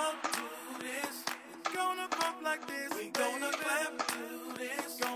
gonna this. We're gonna this. Gonna clap this.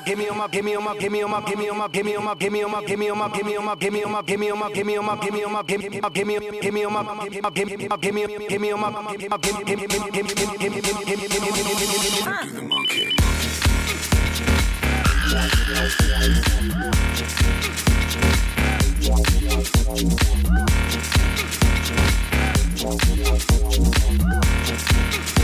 gimme on monkey Thank you.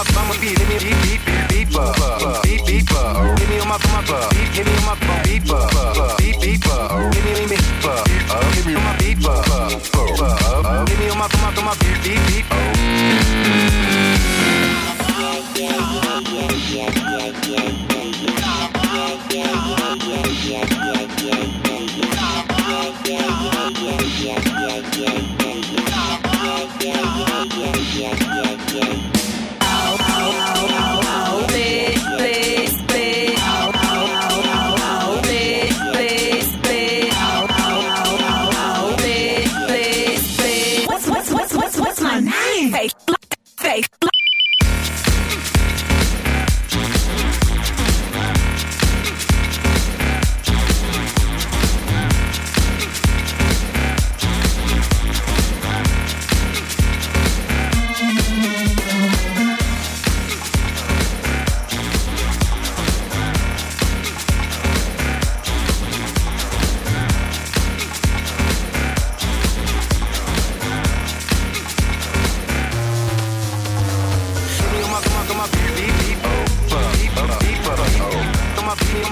my bummer beat, hit me beep beep beep up, beep beep up, hit me on my bummer, beep hit me on my bummer, beep up, beep beep up, hit me beep up, hit me on my beep up, hit me on my bummer, beep beep beep.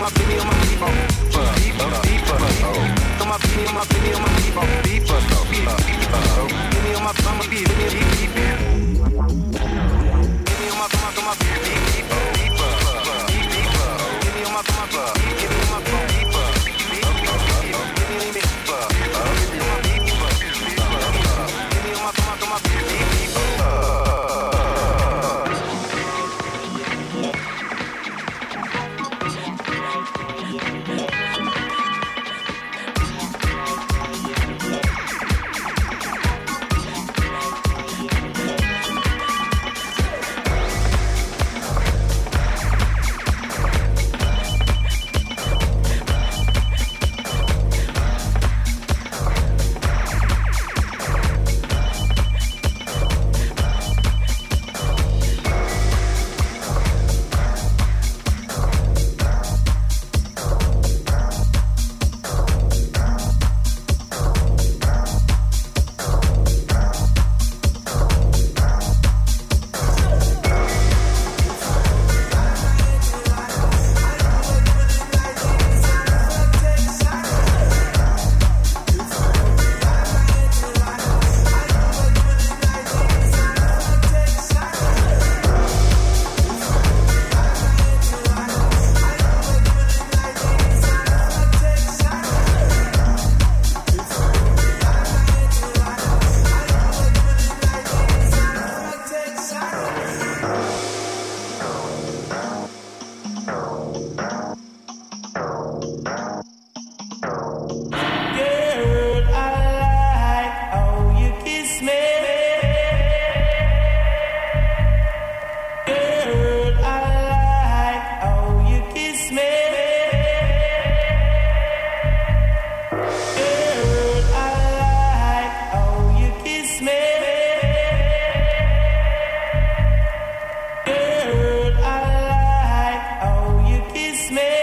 my penny on my people. People, people, oh. On my penny on my penny on my people. People, people, oh. Penny on my, I'ma be, penny, penny, penny. Christmas.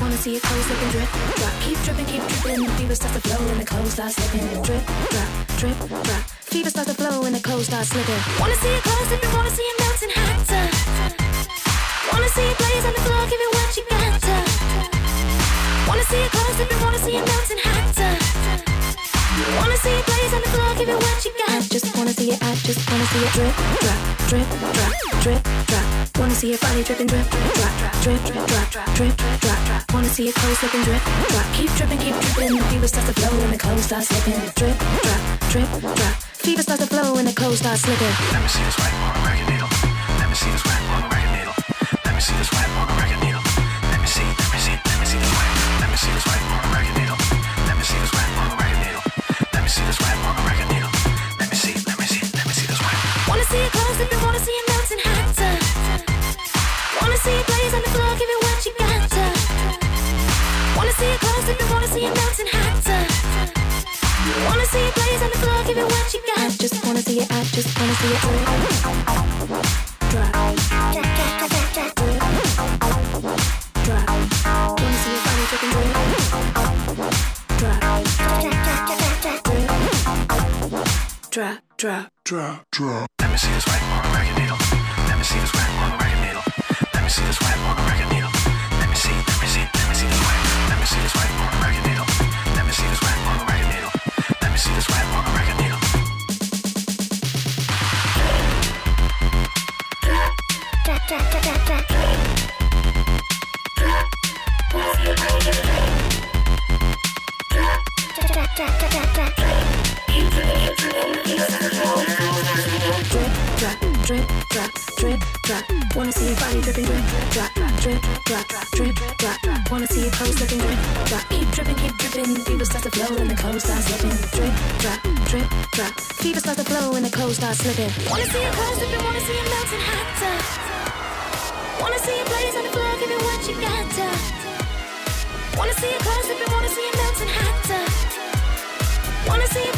Wanna see it close and drip, drop. Keep dripping, keep dripping. The fever starts to flow and the clothes start slipping. Drip, drop, drip, drop. Fever starts to flow and the clothes start slipping. Wanna see it close up and wanna see it melting hotter. Wanna see it blaze on the floor, give it what you got to. Wanna see it close up and wanna see it melting hotter. Wanna see it blaze on the floor, give it what you got. I just wanna see it, I just wanna see it drip, drop, drip, drop, drip, drop. Wanna see your body dripping, drip, drop, drip, drop, drip, drop. Wanna see it clothes slipping drip, drop. Keep dripping, keep dripping. The fever starts to flow and the clothes start slipping. Drip, drop, drip, drop. Fever starts to flow and the clothes start slipping. Let me see this sweat on a record needle. Let me see this sweat on a record needle. Let me see this sweat on a record needle. Let me see, let me see, let me see the sweat. Let me see the sweat on see it close wanna see it melting hotter. Wanna see it blaze on the floor, give it what you got. I just wanna see it, I just wanna see it drip, drop, drip, drop. Wanna see your body dripping drip, drop, drip, drop, drop. Let me see the sweat on a record needle. Let me see the sweat on a record needle. Let me see the sweat on a Wanna see your clothes slipping, wanna see it melting hotter. Wanna see it blaze on the floor, give it what you got to. Wanna see it close slipping, wanna see it melting hotter. Wanna see it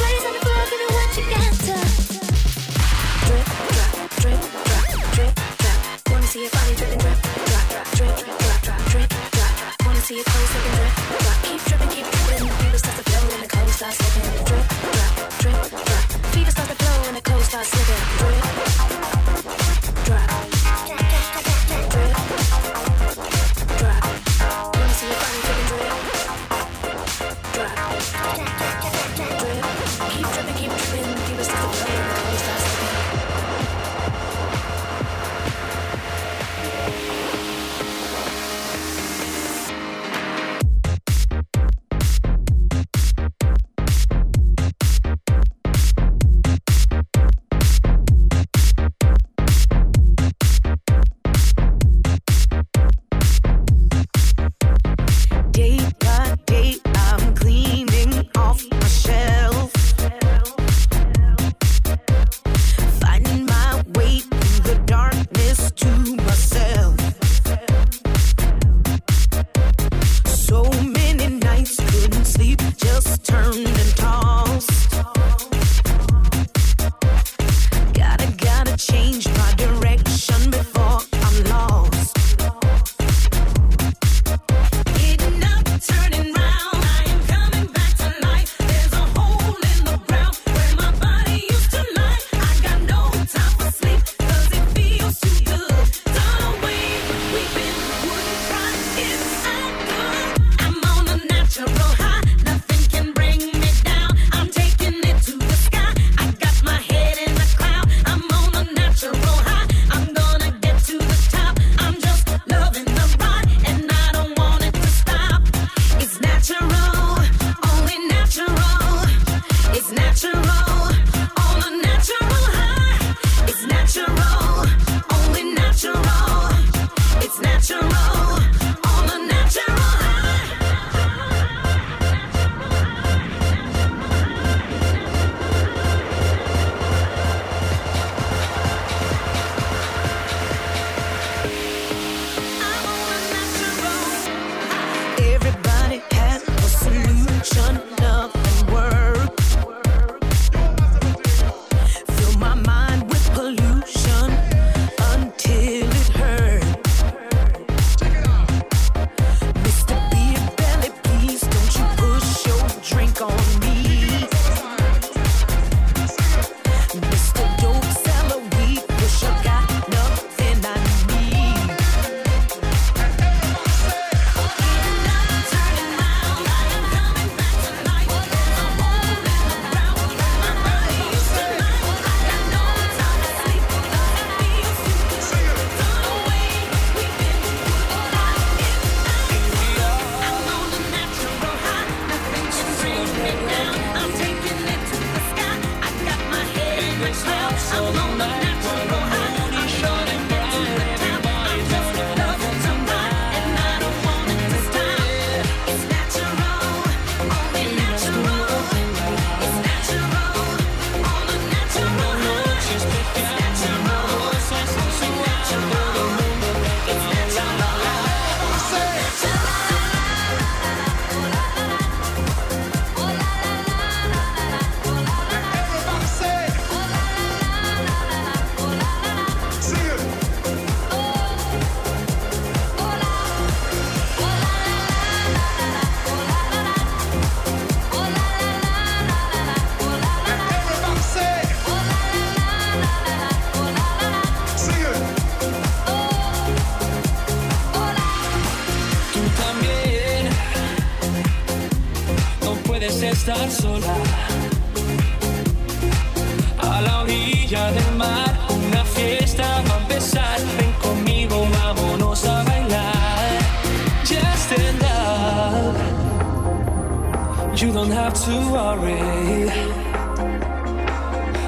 You don't have to worry.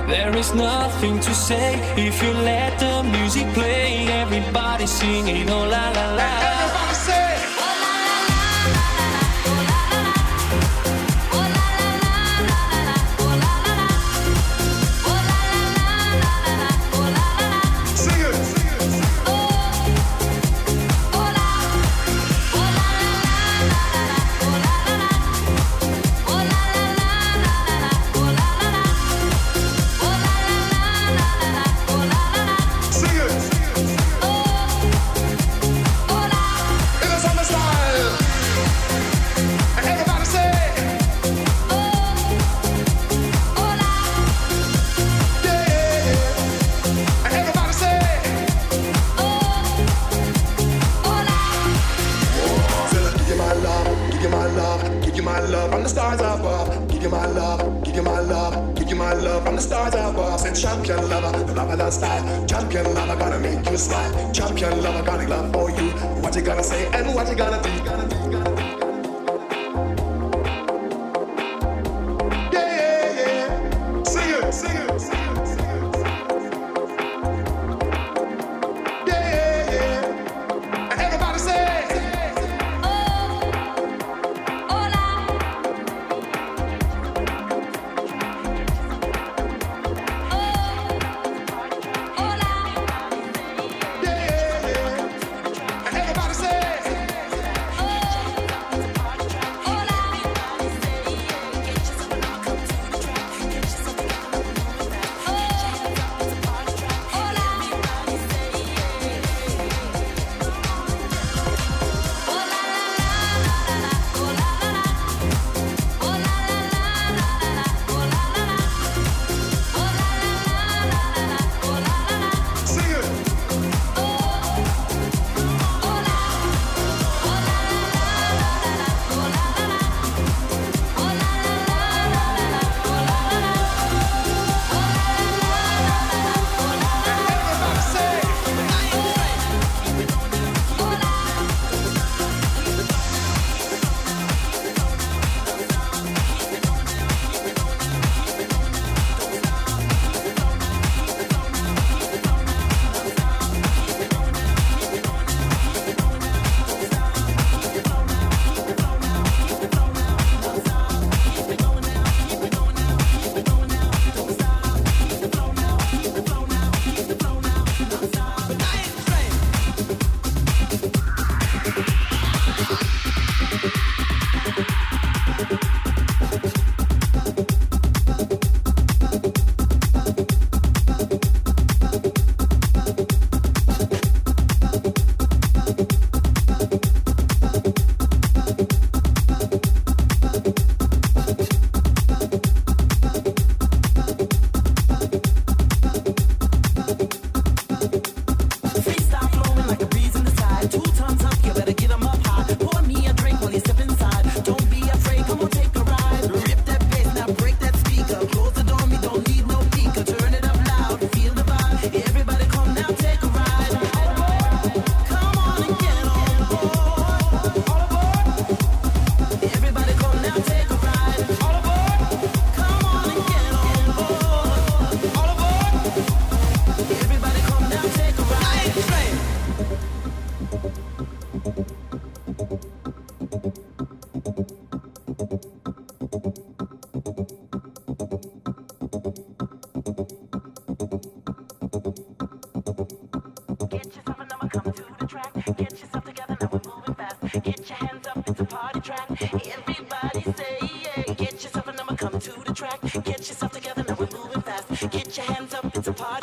There is nothing to say if you let the music play. Everybody singing, oh la la la.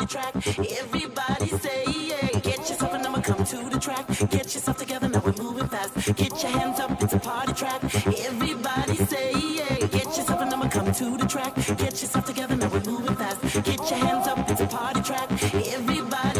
Track. Everybody say yeah. Get yourself a number, come to the track. Get yourself together, now we're moving fast. Get your hands up, it's a party track. Everybody say yeah. Get yourself a number, come to the track. Get yourself together, now we're moving fast. Get your hands up, it's a party track. Everybody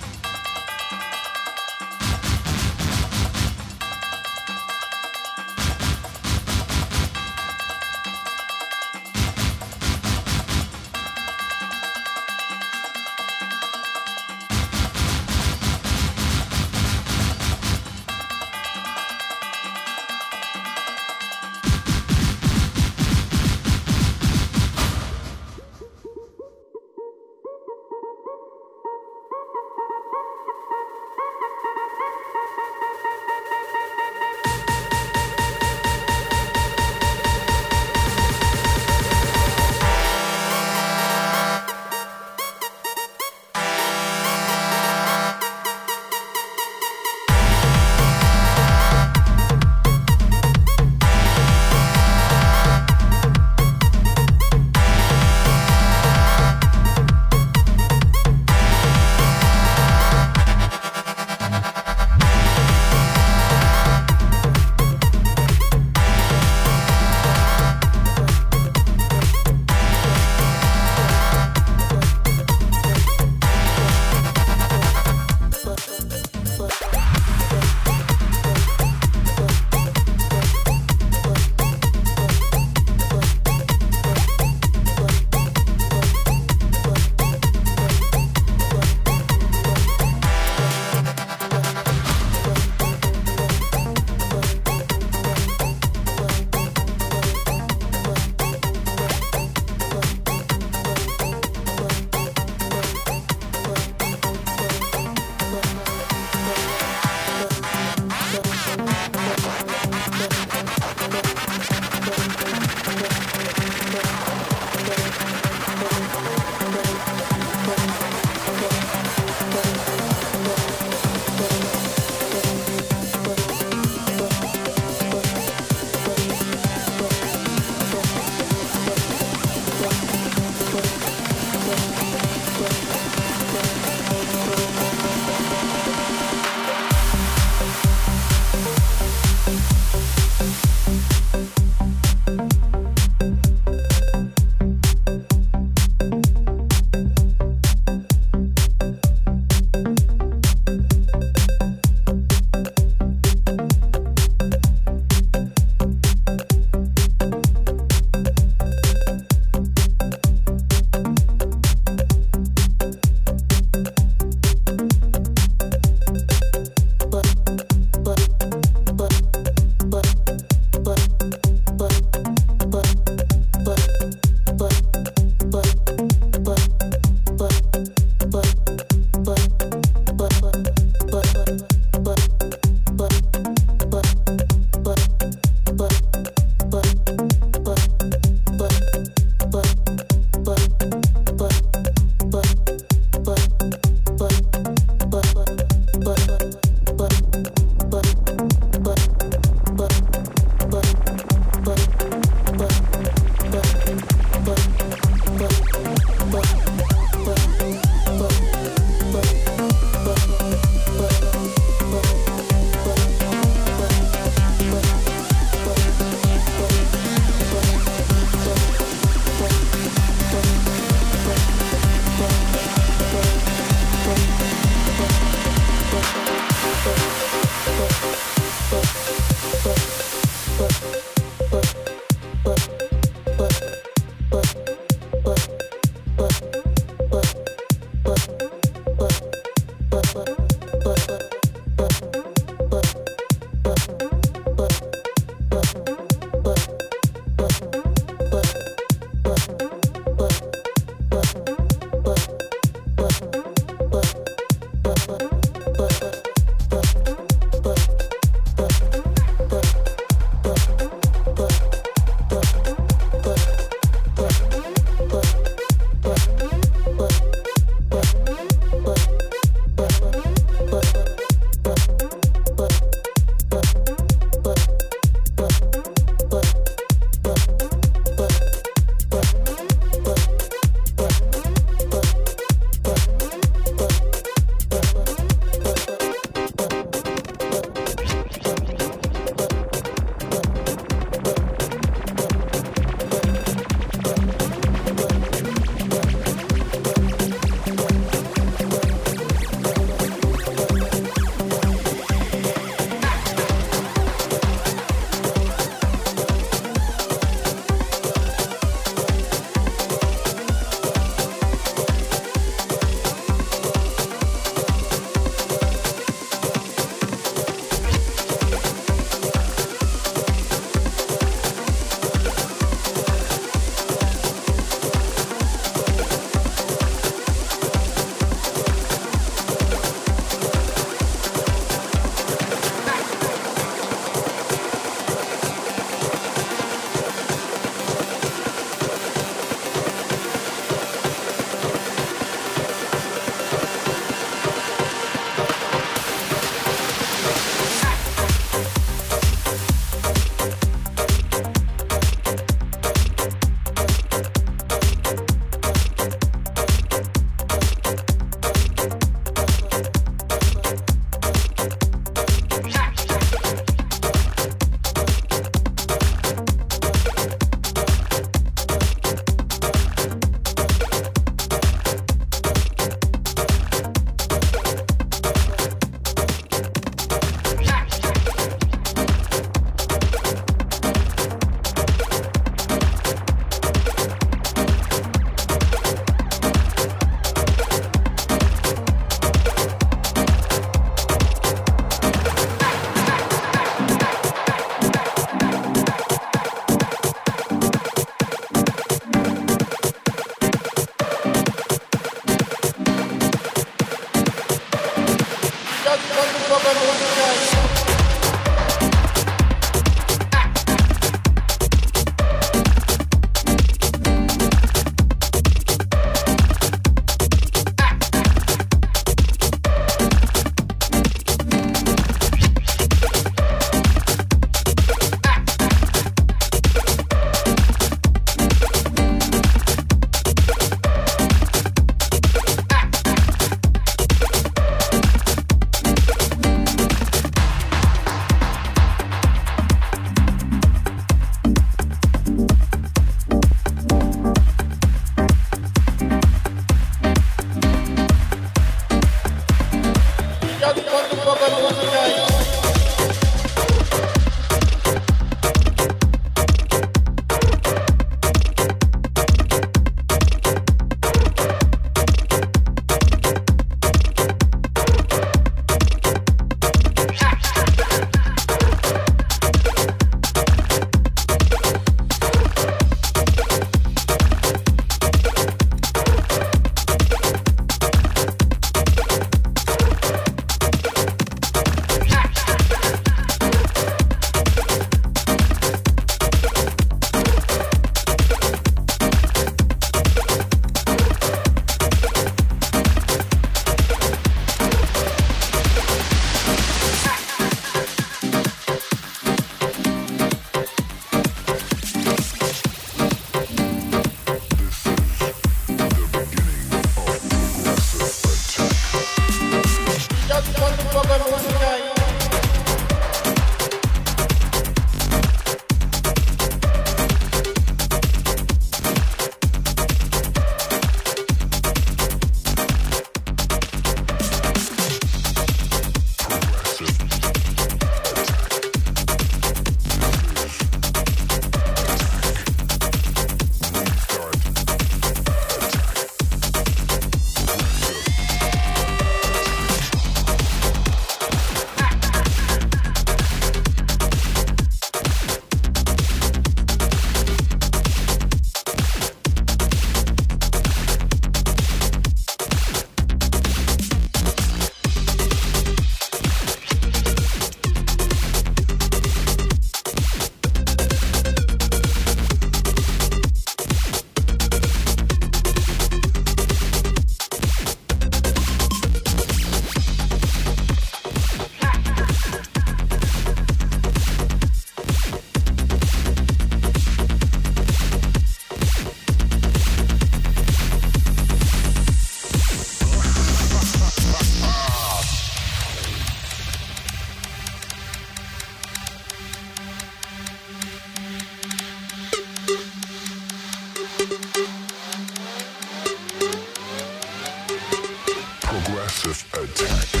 Progressive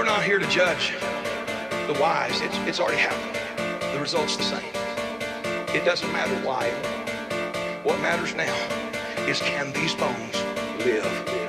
We're not here to judge the wise. It's, it's already happened. The result's the same. It doesn't matter why. What matters now is can these bones live?